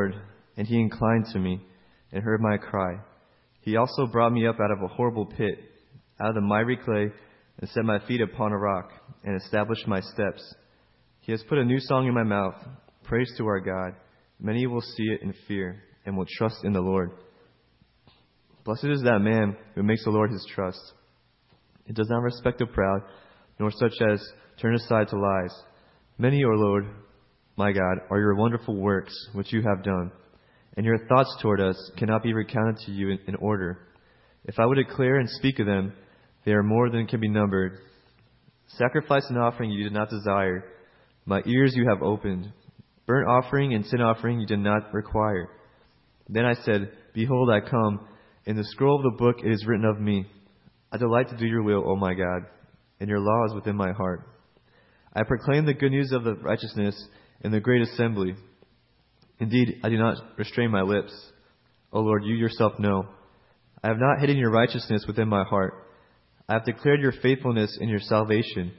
Lord, and he inclined to me and heard my cry. He also brought me up out of a horrible pit, out of the miry clay, and set my feet upon a rock, and established my steps. He has put a new song in my mouth, praise to our God. Many will see it in fear, and will trust in the Lord. Blessed is that man who makes the Lord his trust. It does not respect the proud, nor such as turn aside to lies. Many, O Lord, my God, are your wonderful works which you have done, and your thoughts toward us cannot be recounted to you in, in order. If I would declare and speak of them, they are more than can be numbered. Sacrifice and offering you did not desire. My ears you have opened. Burnt offering and sin offering you did not require. Then I said, Behold, I come. In the scroll of the book it is written of me. I delight to do your will, O my God, and your law is within my heart. I proclaim the good news of the righteousness in the great assembly. Indeed, I do not restrain my lips. O Lord, you yourself know. I have not hidden your righteousness within my heart. I have declared your faithfulness in your salvation.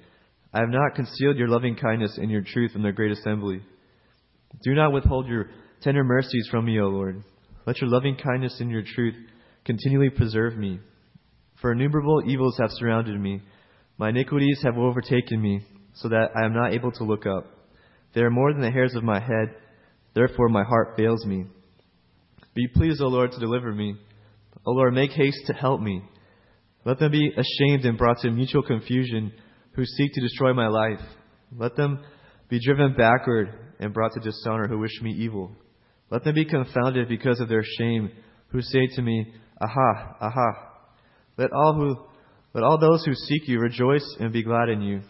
I have not concealed your loving kindness and your truth in the great assembly. Do not withhold your tender mercies from me, O Lord. Let your loving kindness and your truth continually preserve me. For innumerable evils have surrounded me. My iniquities have overtaken me, so that I am not able to look up. They are more than the hairs of my head. Therefore my heart fails me. Be pleased, O Lord, to deliver me. O Lord, make haste to help me. Let them be ashamed and brought to mutual confusion who seek to destroy my life. Let them be driven backward and brought to dishonor who wish me evil. Let them be confounded because of their shame who say to me, Aha, aha. Let all who let all those who seek you rejoice and be glad in you.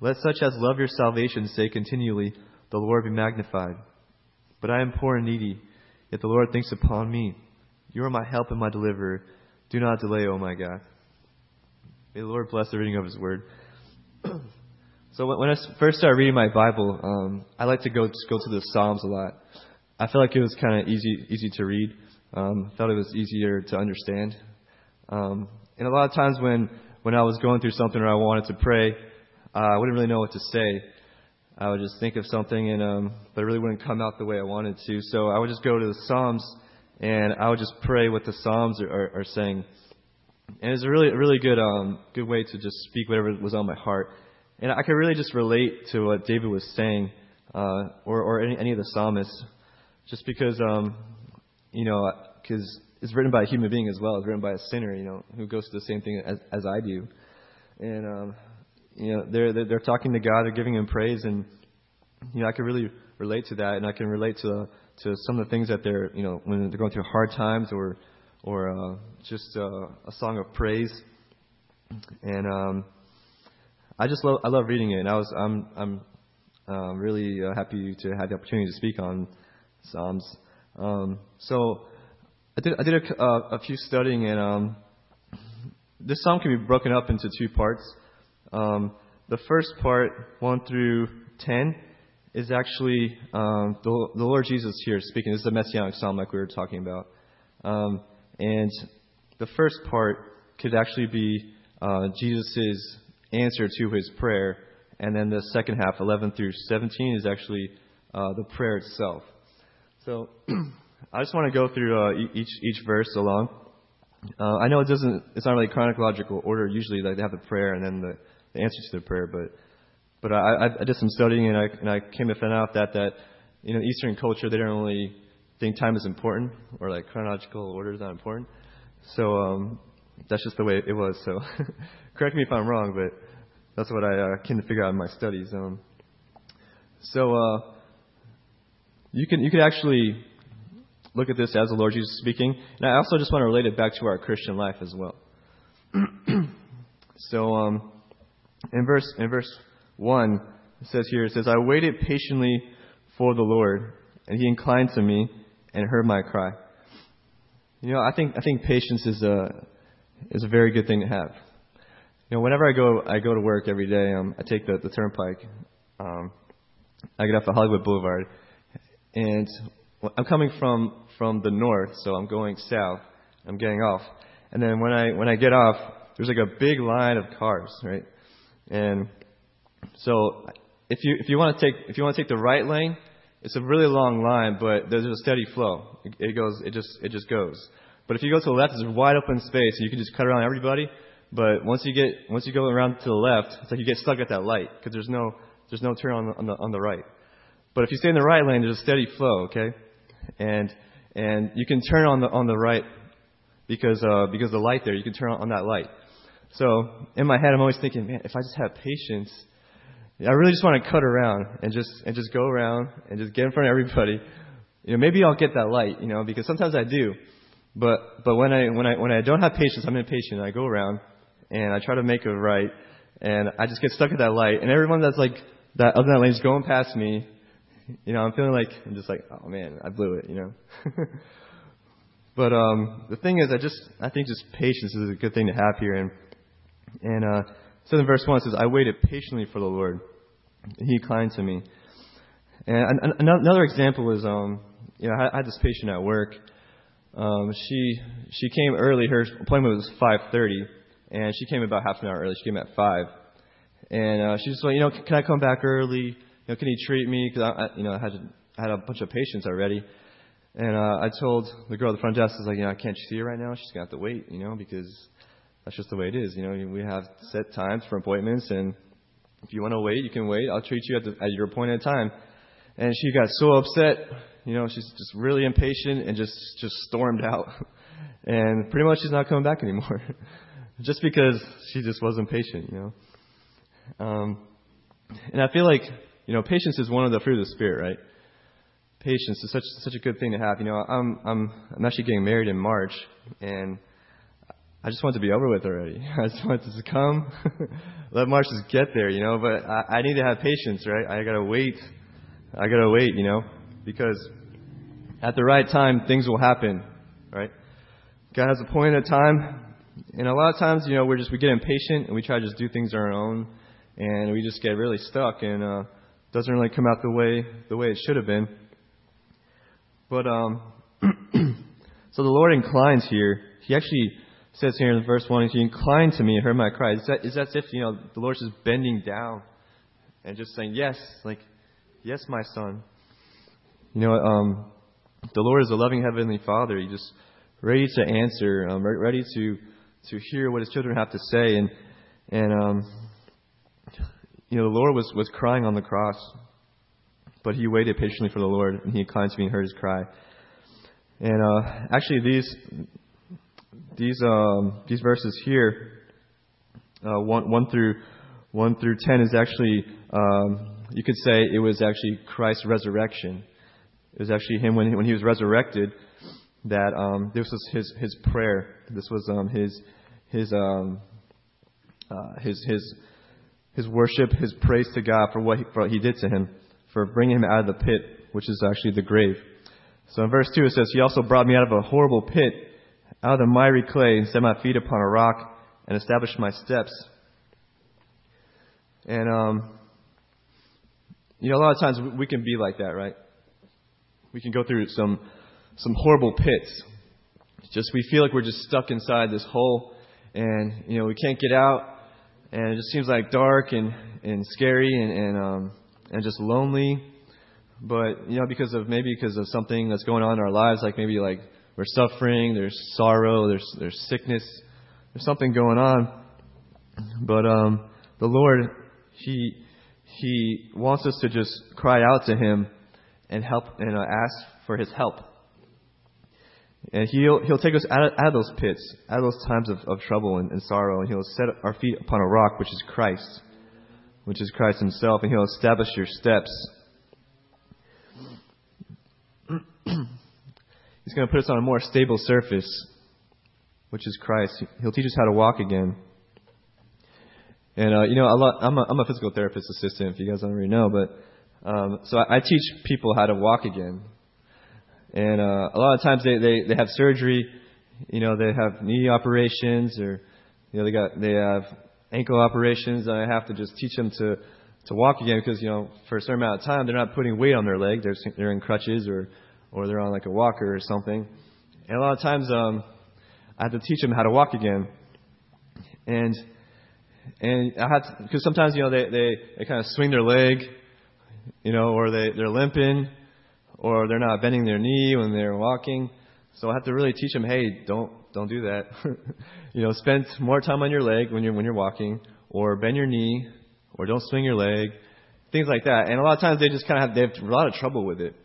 Let such as love your salvation say continually, The Lord be magnified. But I am poor and needy, yet the Lord thinks upon me. You are my help and my deliverer. Do not delay, O my God. May the Lord bless the reading of His Word. so when I first started reading my Bible, um, I like to go go to the Psalms a lot. I felt like it was kind of easy easy to read. Um, I felt it was easier to understand. Um, and a lot of times when when I was going through something or I wanted to pray, uh, I wouldn't really know what to say. I would just think of something, and um, but it really wouldn't come out the way I wanted to. So I would just go to the Psalms, and I would just pray what the Psalms are, are, are saying. And it's a really, really good, um, good way to just speak whatever was on my heart. And I could really just relate to what David was saying, uh, or, or any, any of the psalmists, just because, um, you know, because it's written by a human being as well. It's written by a sinner, you know, who goes through the same thing as, as I do. And, um, you know, they're, they're, they're talking to God, they're giving Him praise, and, you know, I can really relate to that, and I can relate to, to some of the things that they're, you know, when they're going through hard times or, or uh, just uh, a song of praise. And um, I just love I love reading it, and I was I'm I'm uh, really uh, happy to have the opportunity to speak on Psalms. Um, so I did I did a, uh, a few studying, and um, this psalm can be broken up into two parts. Um, the first part, one through ten, is actually um, the, the Lord Jesus here speaking. This is a messianic psalm, like we were talking about. Um, and the first part could actually be uh, Jesus' answer to his prayer. And then the second half, 11 through 17, is actually uh, the prayer itself. So I just want to go through uh, each, each verse along. Uh, I know it doesn't, it's not really chronological order. Usually like, they have the prayer and then the, the answer to the prayer. But, but I, I did some studying and I, and I came to find out that, that you know, Eastern culture, they don't really think time is important or like chronological order is not important. So um, that's just the way it was. So correct me if I'm wrong, but that's what I uh, came to figure out in my studies. Um, so uh, you can you can actually look at this as the Lord Jesus speaking, and I also just want to relate it back to our Christian life as well. so um, in verse in verse one, it says here, it says, "I waited patiently for the Lord, and He inclined to me." and heard my cry. You know, I think I think patience is a is a very good thing to have. You know, whenever I go I go to work every day, um, I take the the turnpike. Um, I get off of Hollywood Boulevard, and I'm coming from from the north, so I'm going south. I'm getting off, and then when I when I get off, there's like a big line of cars, right? And so if you if you want to take if you want to take the right lane, it's a really long line, but there's a steady flow. It, it goes, it just, it just goes. But if you go to the left, a wide open space, and you can just cut around everybody. But once you get, once you go around to the left, it's like you get stuck at that light because there's no, there's no turn on the, on the on the right. But if you stay in the right lane, there's a steady flow, okay? And and you can turn on the on the right because uh, because the light there, you can turn on, on that light. So in my head, I'm always thinking, man, if I just have patience, I really just want to cut around and just and just go around and just get in front of everybody. You know, maybe I'll get that light, you know, because sometimes I do. But but when I when I when I don't have patience, I'm impatient. I go around and I try to make it right, and I just get stuck at that light. And everyone that's like that other lane is going past me, you know, I'm feeling like I'm just like, oh man, I blew it, you know. but um, the thing is, I just I think just patience is a good thing to have here, and and uh, so in verse one it says, I waited patiently for the Lord, He inclined to me. And another example is, um, you know, I had this patient at work. Um, she she came early. Her appointment was 5:30, and she came about half an hour early. She came at five, and uh, she was like, you know, can I come back early? You know, can he treat me? Because I, I, you know, I had I had a bunch of patients already, and uh, I told the girl at the front desk, I was like, you know, I can't see her right now. She's gonna have to wait, you know, because that's just the way it is. You know, we have set times for appointments, and if you want to wait, you can wait. I'll treat you at, the, at your appointed time. And she got so upset. You know, she's just really impatient and just just stormed out. And pretty much she's not coming back anymore, just because she just wasn't patient. You know. Um, and I feel like you know patience is one of the fruit of the spirit, right? Patience is such such a good thing to have. You know, I'm I'm I'm actually getting married in March, and I just want to be over with already. I just want to come. Let March get there, you know. But I, I need to have patience, right? I gotta wait. I gotta wait, you know, because at the right time things will happen, right? God has a point of time, and a lot of times, you know, we're just we get impatient and we try to just do things on our own, and we just get really stuck, and uh, doesn't really come out the way the way it should have been. But um, so the Lord inclines here. He actually says here in verse 1, He inclined to me and heard my cry. It's, that, it's as if, you know, the Lord's just bending down and just saying, yes, like, yes, my son. You know, um, the Lord is a loving Heavenly Father. He's just ready to answer, um, ready to, to hear what His children have to say. And, and um, you know, the Lord was, was crying on the cross, but He waited patiently for the Lord, and He inclined to me and heard His cry. And uh, actually, these these um, these verses here, uh, one one through one through ten, is actually um, you could say it was actually Christ's resurrection. It was actually him when he, when he was resurrected that um, this was his his prayer. This was um, his his um, uh, his his his worship, his praise to God for what he, for what he did to him, for bringing him out of the pit, which is actually the grave. So in verse 2 it says, He also brought me out of a horrible pit out of the miry clay and set my feet upon a rock and established my steps. And, um, you know, a lot of times we can be like that, right? We can go through some, some horrible pits. Just we feel like we're just stuck inside this hole and, you know, we can't get out and it just seems like dark and, and scary and, and, um, and just lonely. But, you know, because of, maybe because of something that's going on in our lives, like maybe like we're suffering, there's sorrow, there's there's sickness, there's something going on. But um, the Lord, He He wants us to just cry out to Him and help and uh, ask for His help. And He'll He'll take us out of, out of those pits, out of those times of, of trouble and, and sorrow, and He'll set our feet upon a rock, which is Christ, which is Christ Himself, and He'll establish your steps. He's going to put us on a more stable surface, which is Christ. He'll teach us how to walk again. And, uh, you know, a lot, I'm, a, I'm a physical therapist assistant, if you guys don't already know, but um, so I, I teach people how to walk again. And uh, a lot of times they, they, they have surgery, you know, they have knee operations or, you know, they got they have ankle operations, and I have to just teach them to to walk again because you know for a certain amount of time they're not putting weight on their leg, they're they're in crutches or or they're on like a walker or something. And a lot of times, um, I have to teach them how to walk again. And and I had because sometimes you know they they they kind of swing their leg, you know, or they they're limping, or they're not bending their knee when they're walking. So I have to really teach them, hey, don't don't do that. you know, spend more time on your leg when you're when you're walking, or bend your knee, or don't swing your leg, things like that. And a lot of times they just kind of have they have a lot of trouble with it.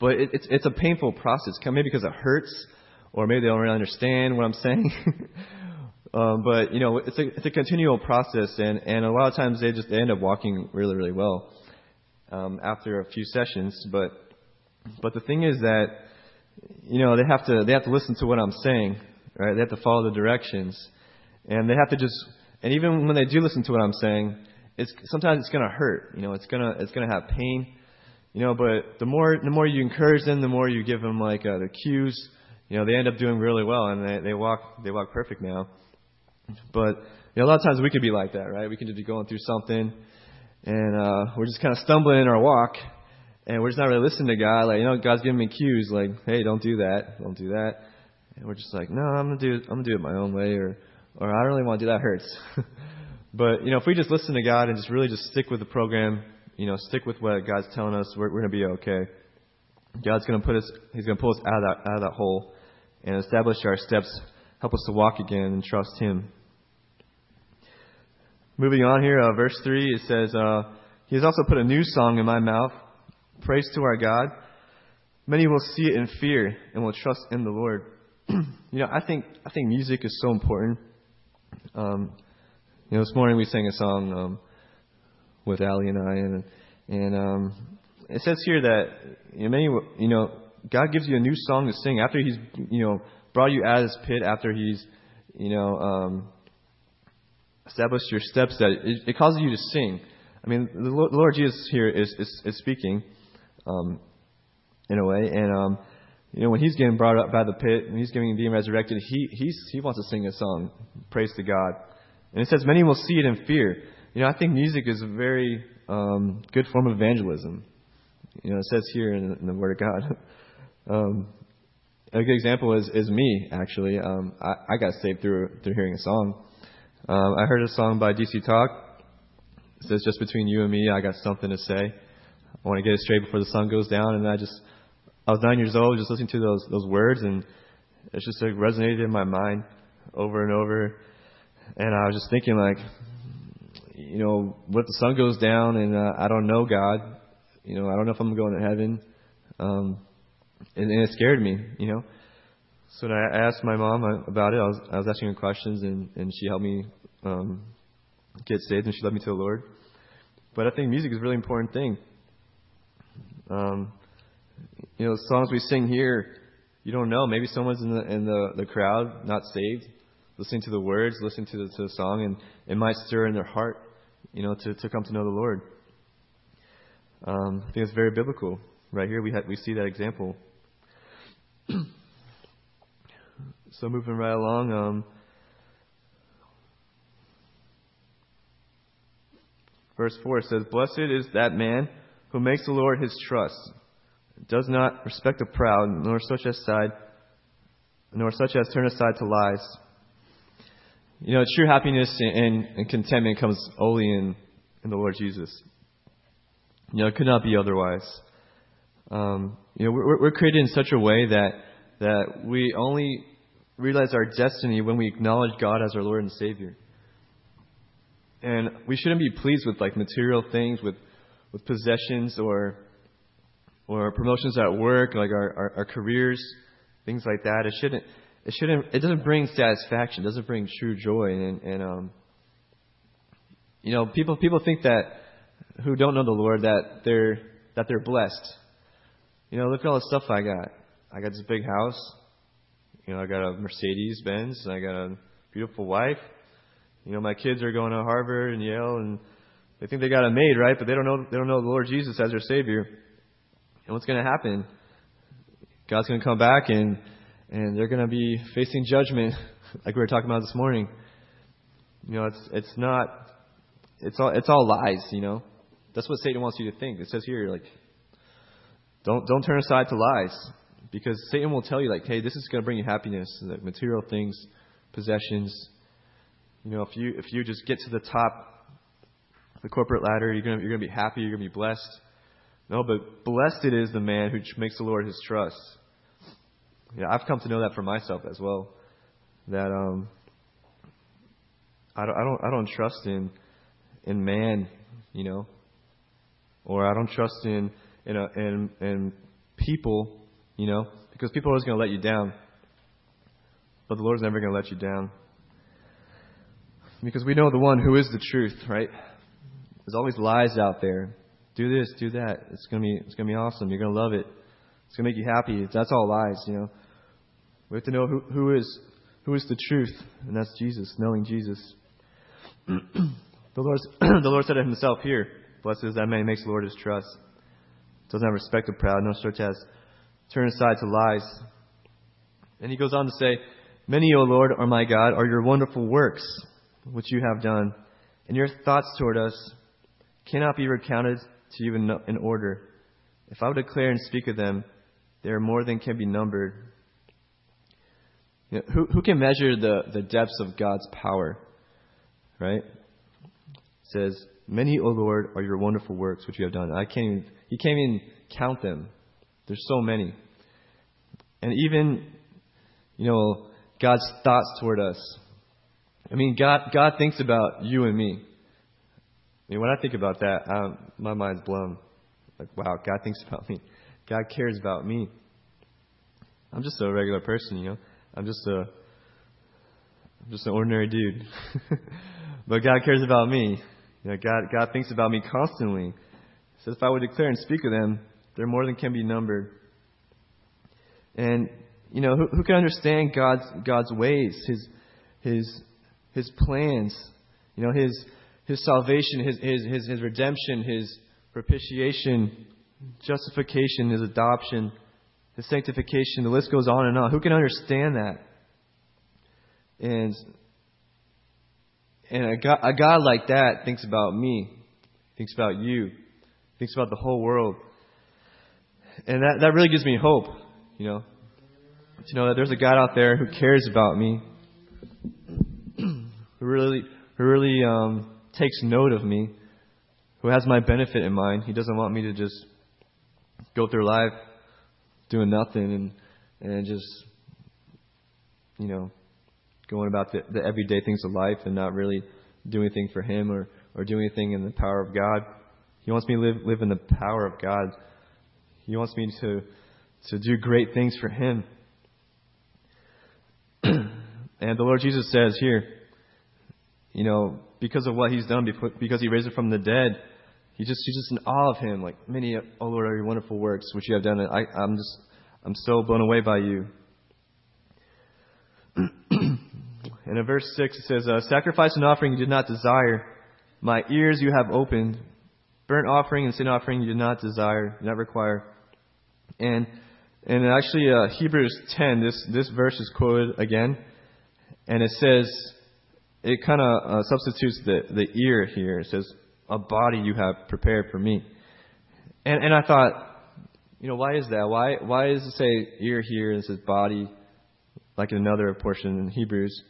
But it, it's it's a painful process, maybe because it hurts, or maybe they don't really understand what I'm saying. um, but you know, it's a it's a continual process, and and a lot of times they just they end up walking really really well um, after a few sessions. But but the thing is that you know they have to they have to listen to what I'm saying, right? They have to follow the directions, and they have to just and even when they do listen to what I'm saying, it's sometimes it's gonna hurt. You know, it's gonna it's gonna have pain. You know, but the more the more you encourage them, the more you give them like uh, the cues. You know, they end up doing really well, and they they walk they walk perfect now. But you know, a lot of times we could be like that, right? We can just be going through something, and uh, we're just kind of stumbling in our walk, and we're just not really listening to God. Like, you know, God's giving me cues, like, hey, don't do that, don't do that, and we're just like, no, I'm gonna do it, I'm gonna do it my own way, or or I don't really want to do that. Hurts. but you know, if we just listen to God and just really just stick with the program, you know, stick with what God's telling us, we're, we're gonna be okay. God's gonna put us, He's gonna pull us out of that out of that hole, and establish our steps, help us to walk again and trust Him. Moving on here, uh, verse 3, it says, uh, He has also put a new song in my mouth, praise to our God. Many will see it in fear and will trust in the Lord. you know, I think I think music is so important. Um, you know, this morning we sang a song um, with Ali and I, and and um, it says here that know, many, you know, God gives you a new song to sing after He's you know brought you out of this pit, after He's you know um, established your steps. That it, it causes you to sing. I mean, the Lord Jesus here is is, is speaking um, in a way, and um, you know when He's getting brought up by the pit, when He's getting being resurrected, He He's He wants to sing a song, praise to God. And it says, many will see it in fear. You know, I think music is a very um, good form of evangelism. You know, it says here in, in the Word of God. um, a good example is, is me, actually. Um, I, I got saved through through hearing a song. Um, I heard a song by DC Talk. It says, just between you and me, I got something to say. I want to get it straight before the sun goes down. And I just, I was nine years old, just listening to those those words, and it just like, resonated in my mind over and over. And I was just thinking, like, you know, what if the sun goes down and uh, I don't know God? You know, I don't know if I'm going to heaven. Um, and, and it scared me, you know. So I asked my mom about it. I was, I was asking her questions, and, and she helped me um, get saved, and she led me to the Lord. But I think music is a really important thing. Um, you know, the songs we sing here, you don't know. Maybe someone's in the in the, the crowd not saved, listening to the words, listening to the, to the song, and it might stir in their heart, you know, to, to come to know the Lord. Um, I think it's very biblical. Right here, we have, we see that example. so moving right along. Um, verse 4 says, Blessed is that man who makes the Lord his trust, does not respect the proud, nor such as side, nor such as turn aside to lies. You know, true happiness and, and contentment comes only in, in the Lord Jesus. You know, it could not be otherwise. Um, you know, we're, we're created in such a way that that we only realize our destiny when we acknowledge God as our Lord and Savior. And we shouldn't be pleased with like material things, with with possessions or or promotions at work, like our, our, our careers, things like that. It shouldn't it shouldn't it doesn't bring satisfaction, it doesn't bring true joy and, and um you know, people people think that who don't know the Lord that they're that they're blessed. You know, look at all the stuff I got. I got this big house. You know, I got a Mercedes Benz. I got a beautiful wife. You know, my kids are going to Harvard and Yale, and they think they got it made, right? But they don't know they don't know the Lord Jesus as their Savior. And what's going to happen? God's going to come back and and they're going to be facing judgment, like we were talking about this morning. You know, it's it's not it's all it's all lies. You know, that's what Satan wants you to think. It says here, like, don't don't turn aside to lies, because Satan will tell you, like, hey, this is going to bring you happiness, like material things, possessions. You know, if you if you just get to the top, the corporate ladder, you're gonna you're gonna be happy, you're gonna be blessed. No, but blessed it is the man who makes the Lord his trust. Yeah, I've come to know that for myself as well. That um, I don't, I don't, I don't trust in in man, you know, or I don't trust in in a, in in people, you know, because people are always going to let you down. But the Lord's never going to let you down. Because we know the one who is the truth, right? There's always lies out there. Do this, do that. It's gonna be it's gonna be awesome. You're gonna love it. It's gonna make you happy. That's all lies, you know. We have to know who, who is who is the truth, and that's Jesus, knowing Jesus. the Lord the Lord said it himself here, Blessed is that man who makes the Lord his trust. Doesn't have respect of proud, no such as turn aside to lies. And he goes on to say, Many, O Lord, are my God, are your wonderful works which you have done, and your thoughts toward us cannot be recounted to you in, in order. If I would declare and speak of them, they are more than can be numbered. You know, who, who can measure the, the depths of God's power? Right? It says, Many, O Lord, are your wonderful works which you have done. I can't even, you can't even count them. There's so many. And even, you know, God's thoughts toward us. I mean, God, God thinks about you and me. I mean, when I think about that, um, my mind's blown. Like, wow, God thinks about me. God cares about me. I'm just a regular person, you know. I'm just a, I'm just an ordinary dude. but God cares about me. You know, God, God thinks about me constantly. Says, if I would declare and speak of them, they're more than can be numbered. And you know, who, who can understand God's God's ways, His His His plans, you know, His his salvation, his, his, his, his redemption, his propitiation, justification, his adoption, his sanctification. The list goes on and on. Who can understand that? And and a God, a God like that thinks about me, thinks about you, thinks about the whole world. And that, that really gives me hope, you know, to know that there's a God out there who cares about me, who really, who really um, takes note of me, who has my benefit in mind. He doesn't want me to just go through life doing nothing and and just you know going about the, the everyday things of life and not really doing anything for him or or doing anything in the power of God. He wants me to live live in the power of God. He wants me to to do great things for him. and the Lord Jesus says here, you know, because of what he's done, because he raised it from the dead. He just, he's just in awe of him. Like, many, oh Lord, your wonderful works which you have done. I, I'm just, I'm so blown away by you. and in verse 6, it says, uh, Sacrifice and offering you did not desire. My ears you have opened. Burnt offering and sin offering you did not desire, did not require. And, and actually, uh, Hebrews 10, this, this verse is quoted again. And it says, it kind of uh, substitutes the, the ear here. It says, a body you have prepared for me. And, and I thought, you know, why is that? Why, why does it say ear here and it says body like in another portion in Hebrews?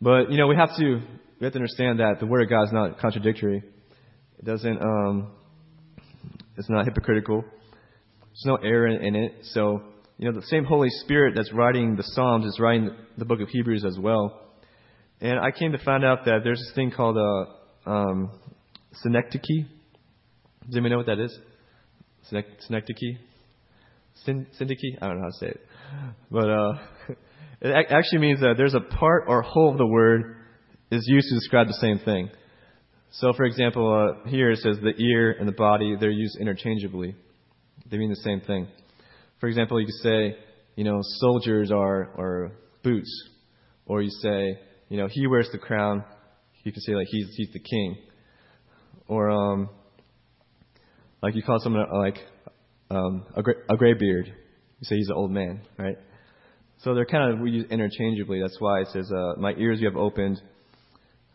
But, you know, we have to, we have to understand that the Word of God is not contradictory. It doesn't, um, it's not hypocritical. There's no error in it. So, you know, the same Holy Spirit that's writing the Psalms is writing the book of Hebrews as well. And I came to find out that there's this thing called a um, synecdoche. Does anyone know what that is? Synecdoche? Syn- Synecdoche? I don't know how to say it. But uh, it actually means that there's a part or whole of the word is used to describe the same thing. So, for example, uh, here it says the ear and the body, they're used interchangeably. They mean the same thing. For example, you could say, you know, soldiers are, are boots. Or you say, you know, he wears the crown. You can say like he's he's the king, or um, like you call someone uh, like um, a gray, a gray beard. You say he's an old man, right? So they're kind of used interchangeably. That's why it says, uh, "My ears you have opened."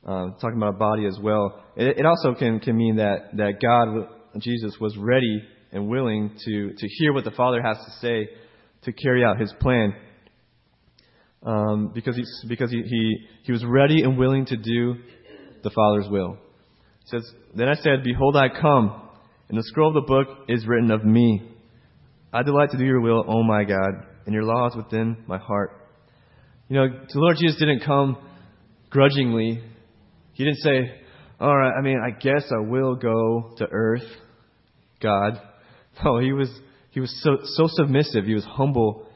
Um, talking about a body as well. It, it also can can mean that that God, Jesus, was ready and willing to to hear what the Father has to say to carry out His plan um, because, he's, because he, he, he was ready and willing to do the Father's will. Says, Then I said, Behold, I come, In the scroll of the book is written of me. I delight to do your will, O my God, and your law is within my heart. You know, the Lord Jesus didn't come grudgingly. He didn't say, All right, I mean, I guess I will go to earth, God. No, he was he was so so submissive, he was humble,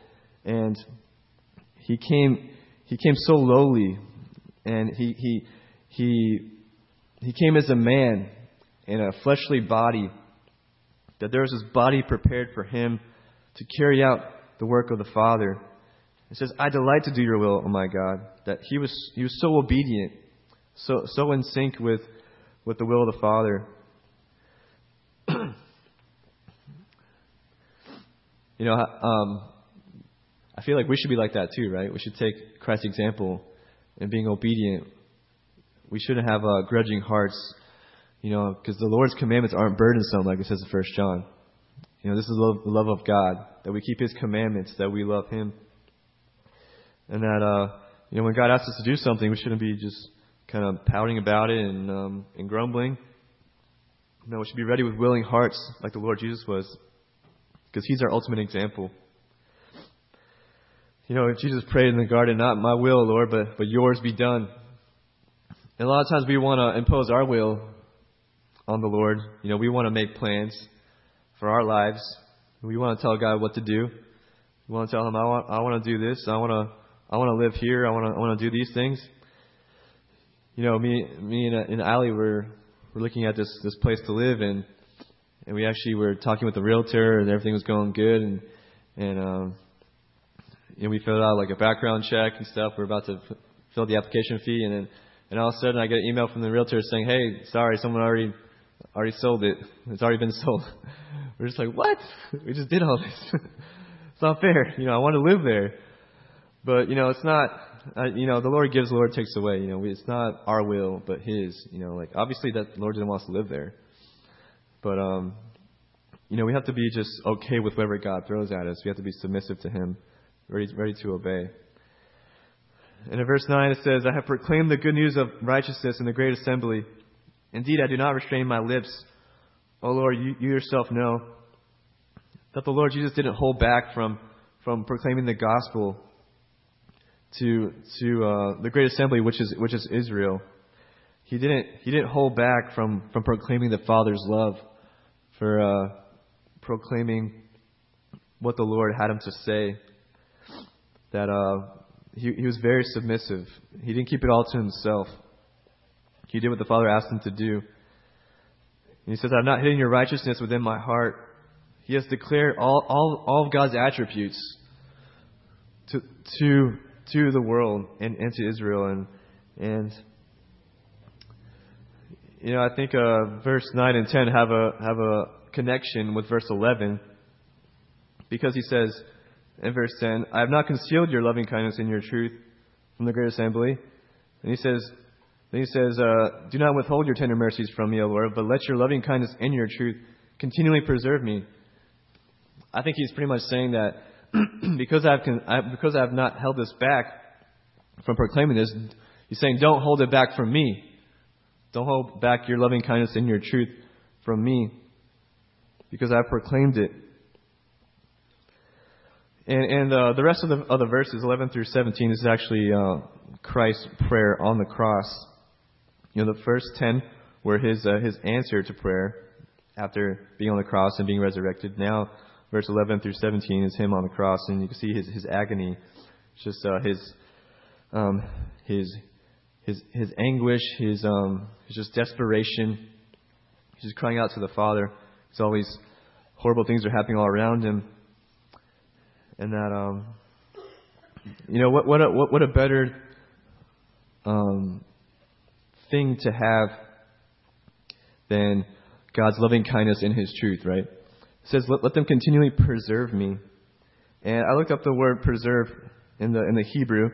and he came he came so lowly and he he he he came as a man in a fleshly body that there was this body prepared for him to carry out the work of the Father. It says, I delight to do your will, oh my God. That he was he was so obedient, so so in sync with, with the will of the Father. you know, um, I feel like we should be like that too, right? We should take Christ's example in being obedient. We shouldn't have uh, grudging hearts you know, because the Lord's commandments aren't burdensome, like it says in First John. You know, this is love, the love of God that we keep His commandments, that we love Him, and that uh, you know, when God asks us to do something, we shouldn't be just kind of pouting about it and um, and grumbling. No, we should be ready with willing hearts, like the Lord Jesus was, because He's our ultimate example. You know, Jesus prayed in the garden, not my will, Lord, but, but yours be done. And a lot of times we want to impose our will on the Lord. You know, we want to make plans for our lives. We want to tell God what to do. We want to tell Him, I want, I want to do this. I want to, I want to live here. I want to, I want to do these things. You know, me, me and, and Ali were, were looking at this, this place to live, and, and we actually were talking with the realtor, and everything was going good, and, and, um, and we filled out like a background check and stuff. We're about to fill the application fee, and then, and all of a sudden I get an email from the realtor saying, "Hey, sorry, someone already already sold it. It's already been sold. We're just like, what? We just did all this. it's not fair. You know, I want to live there. But, you know, it's not, uh, you know, the Lord gives, the Lord takes away. You know, it's not our will, but His. You know, like, obviously that the Lord didn't want us to live there. But, um, you know, we have to be just okay with whatever God throws at us. We have to be submissive to Him, ready, ready to obey. And in verse 9 it says, I have proclaimed the good news of righteousness in the great assembly. Indeed, I do not restrain my lips. O Lord, you, you yourself know that the Lord Jesus didn't hold back from, from proclaiming the gospel to, to uh, the great assembly, which is, which is Israel. He didn't, he didn't hold back from, from proclaiming the Father's love, for uh, proclaiming what the Lord had him to say. That uh, he, he was very submissive. He didn't keep it all to himself. He did what the Father asked him to do. And he says, I've not hidden your righteousness within my heart. He has declared all, all, all of God's attributes to, to, to the world and, and to Israel. And, and you know, I think uh, verse 9 and 10 have a, have a connection with verse 11 because he says in verse 10, I have not concealed your loving kindness and your truth from the great assembly. And he says, then he says, uh, Do not withhold your tender mercies from me, O Lord, but let your loving kindness and your truth continually preserve me. I think he's pretty much saying that because I've I, because I've not held this back from proclaiming this, he's saying, Don't hold it back from me. Don't hold back your loving kindness and your truth from me, because I've proclaimed it. And, and uh, the rest of the, of the verses, 11 through 17, is actually uh, Christ's prayer on the cross. You know, the first 10 were his, uh, his answer to prayer after being on the cross and being resurrected. Now, verse 11 through 17 is him on the cross, and you can see his, his agony. It's just uh, his, um, his, his, his anguish, his, um, his just desperation. He's just crying out to the Father. It's always horrible things are happening all around him. And that, um, you know, what, what, a, what, what a better um, thing to have than God's loving kindness and His truth, right? It says, let, let them continually preserve me. And I looked up the word preserve in the, in the Hebrew,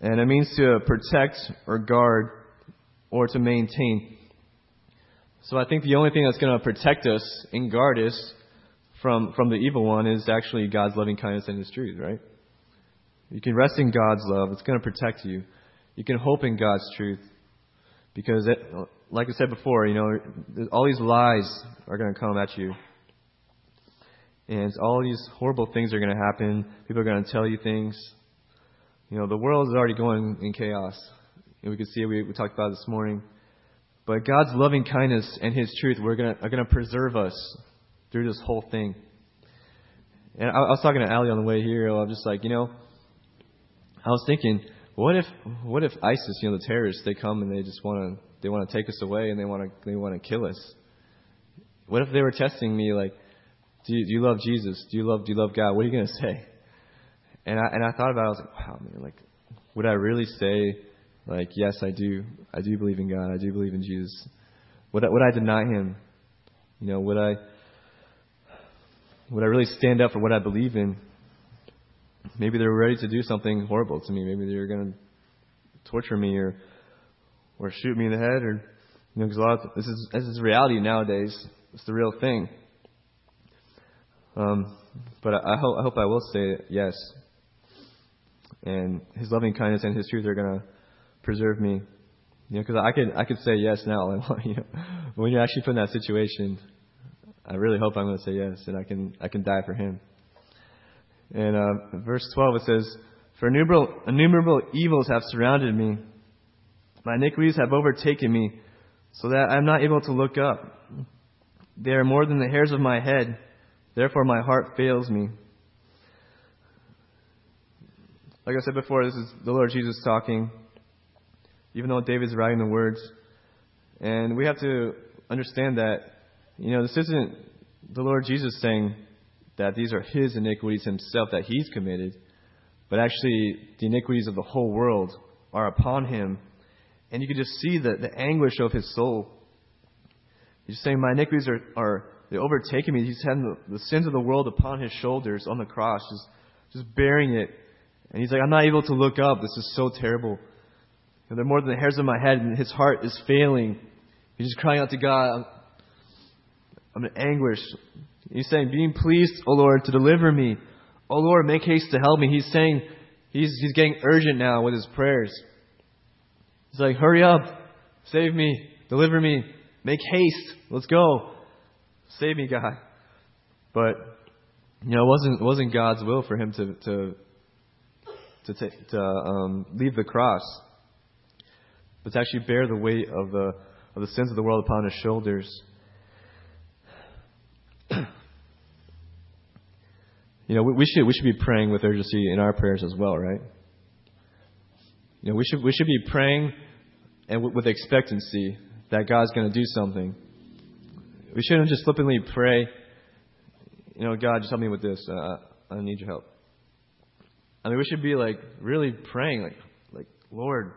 and it means to protect or guard or to maintain. So I think the only thing that's going to protect us and guard us from, from the evil one is actually God's loving kindness and His truth, right? You can rest in God's love. It's going to protect you. You can hope in God's truth. Because it, like I said before, you know, all these lies are going to come at you. And all these horrible things are going to happen. People are going to tell you things. You know, the world is already going in chaos. And we can see it, we, we talked about this morning. But God's loving kindness and His truth are gonna, are going to preserve us through this whole thing. And I, I was talking to Ali on the way here. I was just like, you know, I was thinking, what if, what if ISIS, you know, the terrorists, they come and they just want to, they want to take us away and they want to, they want to kill us. What if they were testing me like, do you, do you love Jesus? Do you love, do you love God? What are you to say? And I, and I thought about it. I was like, wow, man, like, would I really say, like, yes, I do. I do believe in God. I do believe in Jesus. Would I, would I deny Him? You know, would I, would I really stand up for what I believe in? Maybe they're ready to do something horrible to me. Maybe they're going to torture me or, or shoot me in the head or, you know, because a lot of, this is, this is reality nowadays. It's the real thing. Um, but I, I hope, I hope I will say yes and His loving kindness and His truth are going to preserve me. You know, because I could I could say yes now, and you know, when you're actually put in that situation, I really hope I'm going to say yes, and I can I can die for Him. And uh, verse 12 it says, "For innumerable, innumerable evils have surrounded me; my iniquities have overtaken me, so that I am not able to look up. They are more than the hairs of my head; therefore my heart fails me." Like I said before, this is the Lord Jesus talking, even though David's writing the words. And we have to understand that, you know, this isn't the Lord Jesus saying that these are his iniquities himself that he's committed, but actually the iniquities of the whole world are upon him. And you can just see the, the anguish of his soul. He's saying, My iniquities are, are they overtaken me. He's had the, the sins of the world upon his shoulders on the cross, just, just bearing it and he's like, I'm not able to look up. This is so terrible. They're more than the hairs of my head, and his heart is failing. He's just crying out to God. I'm in anguish. He's saying, Being pleased, O Lord, to deliver me. O Lord, make haste to help me. He's saying, he's, he's getting urgent now with his prayers. He's like, Hurry up. Save me. Deliver me. Make haste. Let's go. Save me, God. But, you know, it wasn't, it wasn't God's will for him to, to to, to um, leave the cross, but to actually bear the weight of the, of the sins of the world upon his shoulders. you know, we, we, should, we should be praying with urgency in our prayers as well, right? You know, we should, we should be praying and with, with expectancy that God's going to do something. We shouldn't just flippantly pray, you know, God, just help me with this. Uh, I need your help. I mean, we should be like really praying, like, like Lord,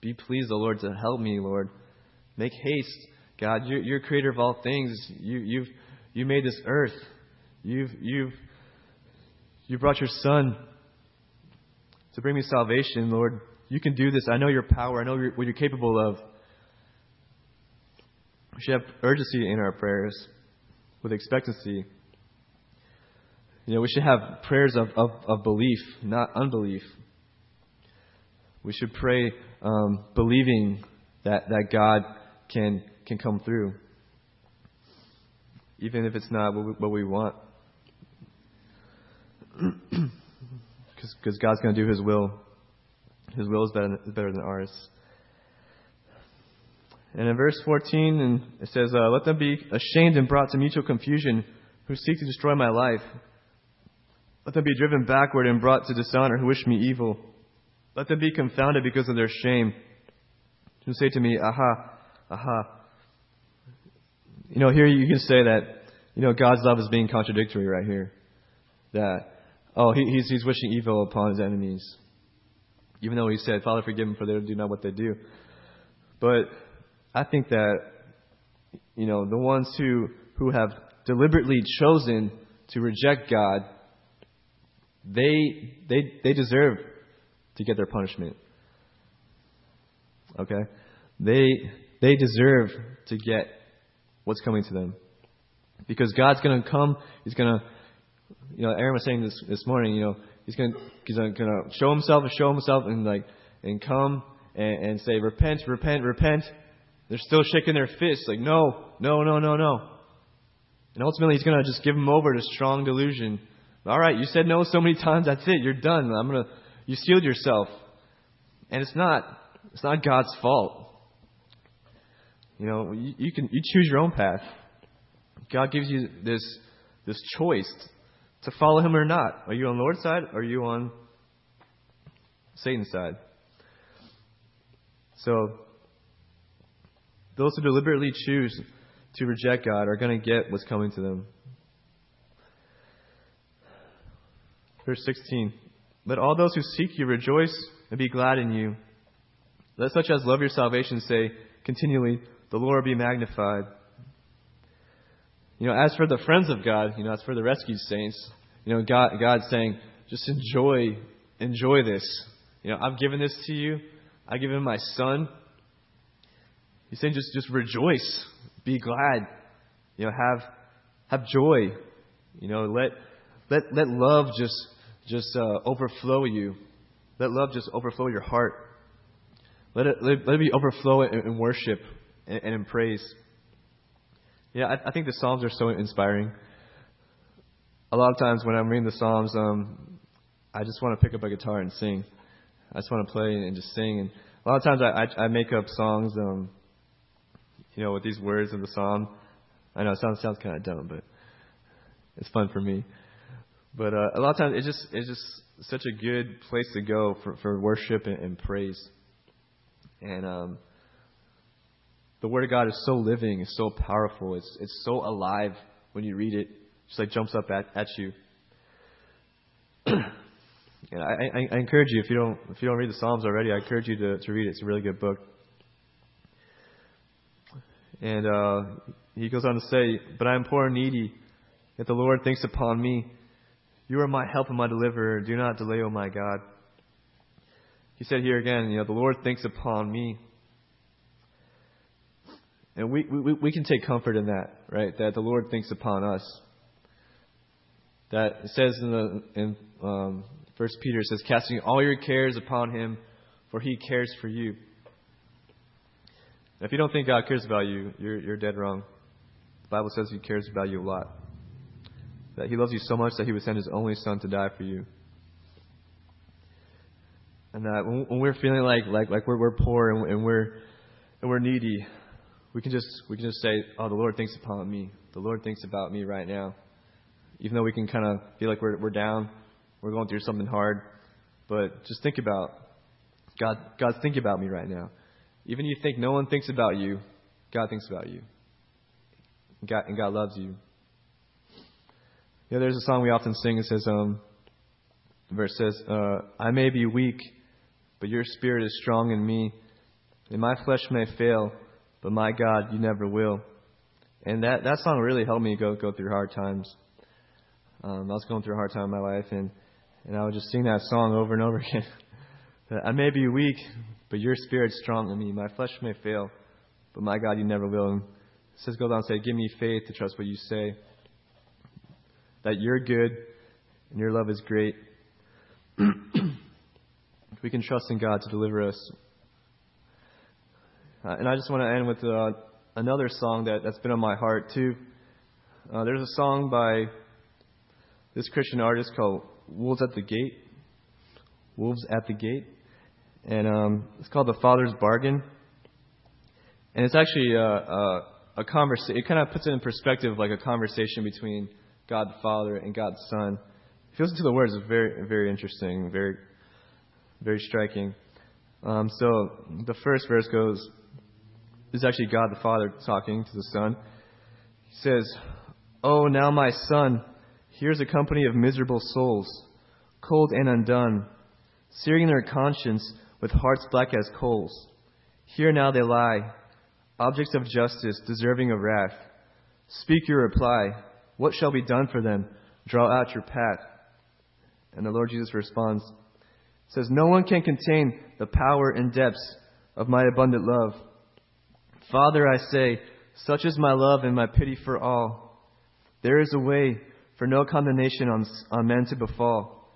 be pleased, O Lord, to help me, Lord. Make haste, God. You're, you're creator of all things. You, you've you made this earth. You've you've you brought your Son to bring me salvation, Lord. You can do this. I know your power. I know what you're capable of. We should have urgency in our prayers with expectancy. You know, we should have prayers of, of, of belief, not unbelief. We should pray um, believing that, that God can, can come through, even if it's not what we, what we want. Because God's going to do His will. His will is better, better than ours. And in verse 14, and it says, uh, Let them be ashamed and brought to mutual confusion who seek to destroy my life. Let them be driven backward and brought to dishonor who wish me evil. Let them be confounded because of their shame. Who say to me, Aha, aha. You know, here you can say that, you know, God's love is being contradictory right here. That, oh, he, he's, he's wishing evil upon his enemies. Even though he said, Father, forgive them for they do not what they do. But I think that, you know, the ones who, who have deliberately chosen to reject God they, they, they deserve to get their punishment. Okay? They, they deserve to get what's coming to them. Because God's going to come, He's going to, you know, Aaron was saying this this morning, you know, He's going to, he's going to show Himself and show Himself and like, and come and, and say, repent, repent, repent. They're still shaking their fists, like, no, no, no, no, no. And ultimately, he's going to just give them over to strong delusion. All right, you said no so many times, that's it, you're done. I'm going to, you sealed yourself. And it's not, it's not God's fault. You know, you, you can, you choose your own path. God gives you this, this choice to follow Him or not. Are you on the Lord's side or are you on Satan's side? So, those who deliberately choose to reject God are going to get what's coming to them. Verse 16 Let all those who seek you rejoice and be glad in you. Let such as love your salvation say continually, The Lord be magnified. You know, as for the friends of God, you know, as for the rescued saints, you know, God, God's saying, just enjoy, enjoy this. You know, I've given this to you. I've given my son. He's saying just, just rejoice. Be glad. You know, have, have joy. You know, let, let, let love just, just uh, overflow you. Let love just overflow your heart. Let it, let, it be overflow in, in worship and, and, in praise. Yeah, I, I, think the Psalms are so inspiring. A lot of times when I'm reading the Psalms, um, I just want to pick up a guitar and sing. I just want to play and just sing. And a lot of times I, I, I make up songs, um, you know, with these words of the Psalm. I know it sounds sounds kind of dumb, but it's fun for me. But uh, a lot of times it's just it's just such a good place to go for, for worship and, and praise. And um, the Word of God is so living, it's so powerful, it's it's so alive when you read it. It just like jumps up at, at you. and I, I, I encourage you if you don't if you don't read the Psalms already, I encourage you to, to read it. It's a really good book. And uh, he goes on to say, "But I am poor and needy, yet the Lord thinks upon me." You are my help and my deliverer. Do not delay, O my God. He said here again, you know, the Lord thinks upon me. And we, we, we can take comfort in that, right? That the Lord thinks upon us. That it says in the in um, First Peter says, casting all your cares upon him, for he cares for you. If you don't think God cares about you, you're, you're dead wrong. The Bible says he cares about you a lot that He loves you so much that He would send His only Son to die for you. And that when we're feeling like like like we're we're poor and, and we're and we're needy, we can just we can just say, "Oh, the Lord thinks upon me. The Lord thinks about me right now." Even though we can kind of feel like we're we're down, we're going through something hard, but just think about God. God's thinking about me right now. Even if you think no one thinks about you, God thinks about you. God, and God loves you. Yeah, there's a song we often sing. It says, um, verse says, uh, I may be weak, but your spirit is strong in me. And my flesh may fail, but my God, you never will. And that, that song really helped me go, go through hard times. Um, I was going through a hard time in my life, and, and I would just sing that song over and over again. I may be weak, but your spirit's strong in me. My flesh may fail, but my God, you never will. And it says, goes on to say, Give me faith to trust what you say that you're good and your love is great. we can trust in God to deliver us. Uh, and I just want to end with uh, another song that, that's been on my heart, too. Uh, there's a song by this Christian artist called Wolves at the Gate. Wolves at the Gate. And um, it's called The Father's Bargain. And it's actually a, a, a conversation, it kind of puts it in perspective like a conversation between God the Father and God the Son. If you listen to the words, it's very, very interesting, very, very striking. Um, so the first verse goes, this is actually God the Father talking to the Son. He says, Oh, now my Son, here's a company of miserable souls, cold and undone, searing their conscience with hearts black as coals. Here now they lie, objects of justice, deserving of wrath. Speak your reply. What shall be done for them? Draw out your path. And the Lord Jesus responds, says, No one can contain the power and depths of my abundant love. Father, I say, such is my love and my pity for all. There is a way for no condemnation on, on men to befall.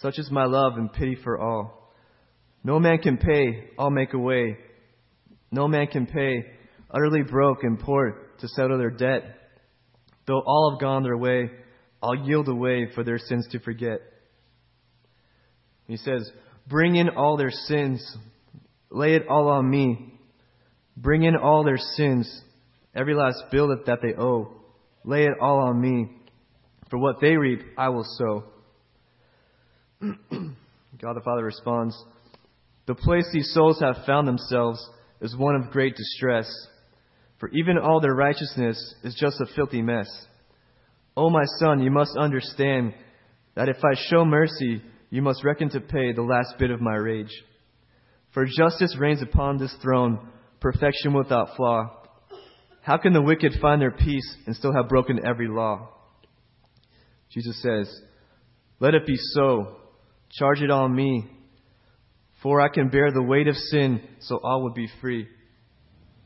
Such is my love and pity for all. No man can pay, I'll make a way. No man can pay, utterly broke and poor to settle their debt. Though all have gone their way, I'll yield away for their sins to forget. He says, Bring in all their sins, lay it all on me. Bring in all their sins, every last bill that, they owe, lay it all on me. For what they reap, I will sow. God the Father responds, The place these souls have found themselves is one of great distress, for even all their righteousness is just a filthy mess. O oh, my son, you must understand that if I show mercy, you must reckon to pay the last bit of my rage. For justice reigns upon this throne, perfection without flaw. How can the wicked find their peace and still have broken every law? Jesus says, Let it be so. Charge it on me. For I can bear the weight of sin, so all would be free.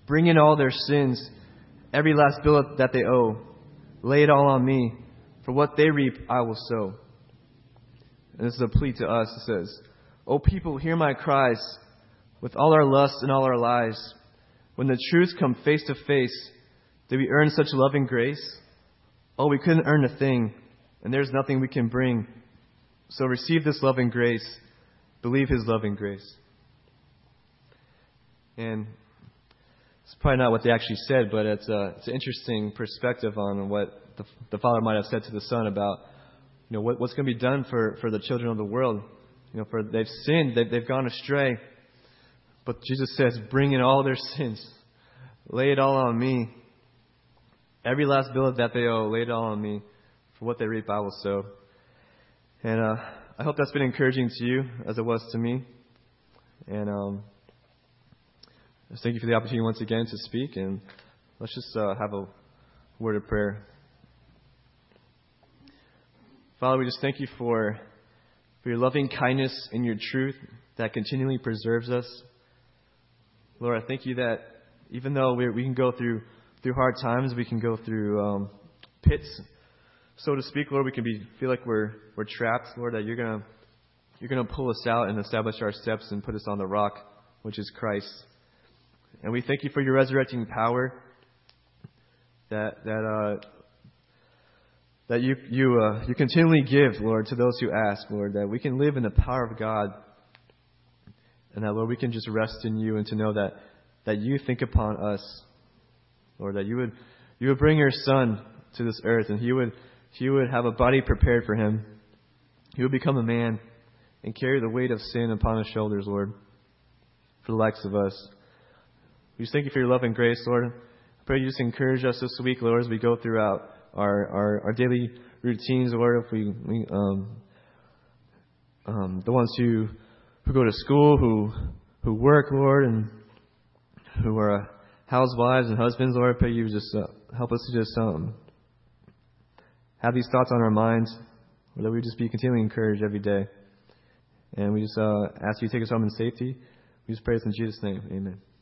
Bring in all their sins, every last bill that they owe. Lay it all on me. For what they reap, I will sow. And this is a plea to us. It says, O people, hear my cries. With all our lusts and all our lies, when the truths come face to face, did we earn such loving grace? Oh, we couldn't earn a thing, and there's nothing we can bring. So receive this loving grace. Believe his loving grace. And it's probably not what they actually said, but it's, a, it's an interesting perspective on what the, the father might have said to the son about you know, what, what's going to be done for, for the children of the world. You know, for they've sinned, they've, they've gone astray. But Jesus says, bring in all their sins. Lay it all on me. Every last bill that they owe, lay it all on me. For what they reap, I will sow. And uh, I hope that's been encouraging to you as it was to me. And um, thank you for the opportunity once again to speak. And let's just uh, have a word of prayer. Father, we just thank you for, for your loving kindness and your truth that continually preserves us. Lord, I thank you that even though we, we can go through, through hard times, we can go through um, pits, so to speak, Lord, we can be, feel like we're, we're trapped, Lord, that you're to you're to pull us out and establish our steps and put us on the rock, which is Christ. And we thank you for your resurrecting power that, that, uh, that you, you, uh, you continually give, Lord, to those who ask, Lord, that we can live in the power of God. And that, Lord, we can just rest in you and to know that, that you think upon us, Lord, that you would, you would bring your Son to this earth and he would, he would have a body prepared for him. He would become a man and carry the weight of sin upon his shoulders, Lord, for the likes of us. We just thank you for your love and grace, Lord. I pray you just encourage us this week, Lord, as we go throughout our, our, our daily routines, Lord, if we, we um, um, the ones who, who go to school, who, who work, Lord, and who are housewives and husbands, Lord, I pray you just uh, help us to just um, have these thoughts on our minds, that we just be continually encouraged every day. And we just uh, ask you to take us home in safety. We just pray this in Jesus' name. Amen.